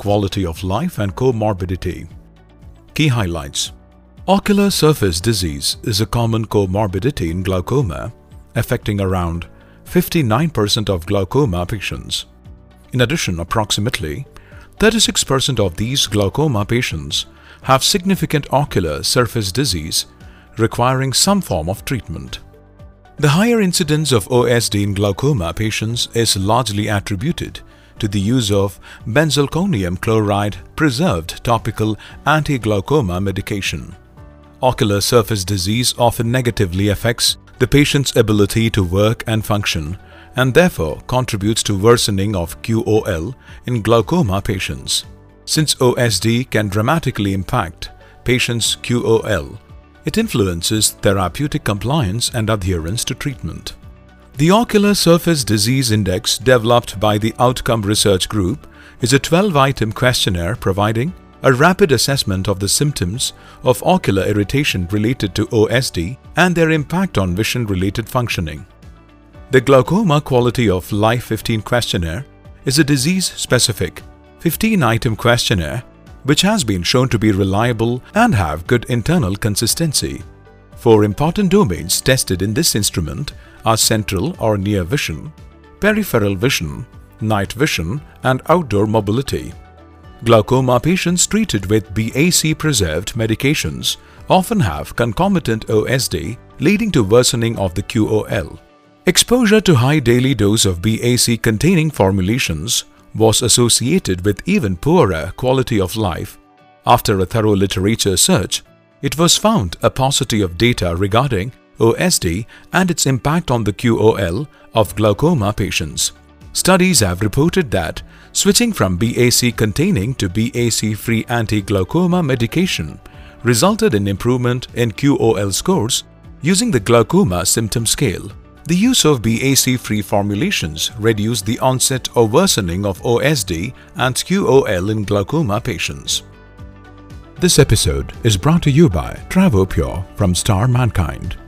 quality of life and comorbidity. Key highlights Ocular surface disease is a common comorbidity in glaucoma, affecting around 59% of glaucoma patients. In addition, approximately 36% of these glaucoma patients have significant ocular surface disease requiring some form of treatment. The higher incidence of OSD in glaucoma patients is largely attributed to the use of benzalkonium chloride preserved topical anti-glaucoma medication. Ocular surface disease often negatively affects the patient's ability to work and function and therefore contributes to worsening of QOL in glaucoma patients. Since OSD can dramatically impact patients' QOL, it influences therapeutic compliance and adherence to treatment. The Ocular Surface Disease Index developed by the Outcome Research Group is a 12-item questionnaire providing a rapid assessment of the symptoms of ocular irritation related to OSD and their impact on vision-related functioning. The Glaucoma Quality of Life 15 questionnaire is a disease-specific 15-item questionnaire which has been shown to be reliable and have good internal consistency. Four important domains tested in this instrument are central or near vision, peripheral vision, night vision and outdoor mobility. Glaucoma patients treated with BAC-preserved medications often have concomitant OSD leading to worsening of the QOL. Exposure to high daily dose of BAC-containing formulations was associated with even poorer quality of life. After a thorough literature search, it was found a paucity of data regarding OSD and its impact on the QOL of glaucoma patients. Studies have reported that switching from BAC containing to BAC free anti-glaucoma medication resulted in improvement in QOL scores using the glaucoma symptom scale. The use of BAC free formulations reduced the onset or worsening of OSD and QOL in glaucoma patients. This episode is brought to you by Travopure from Star Mankind.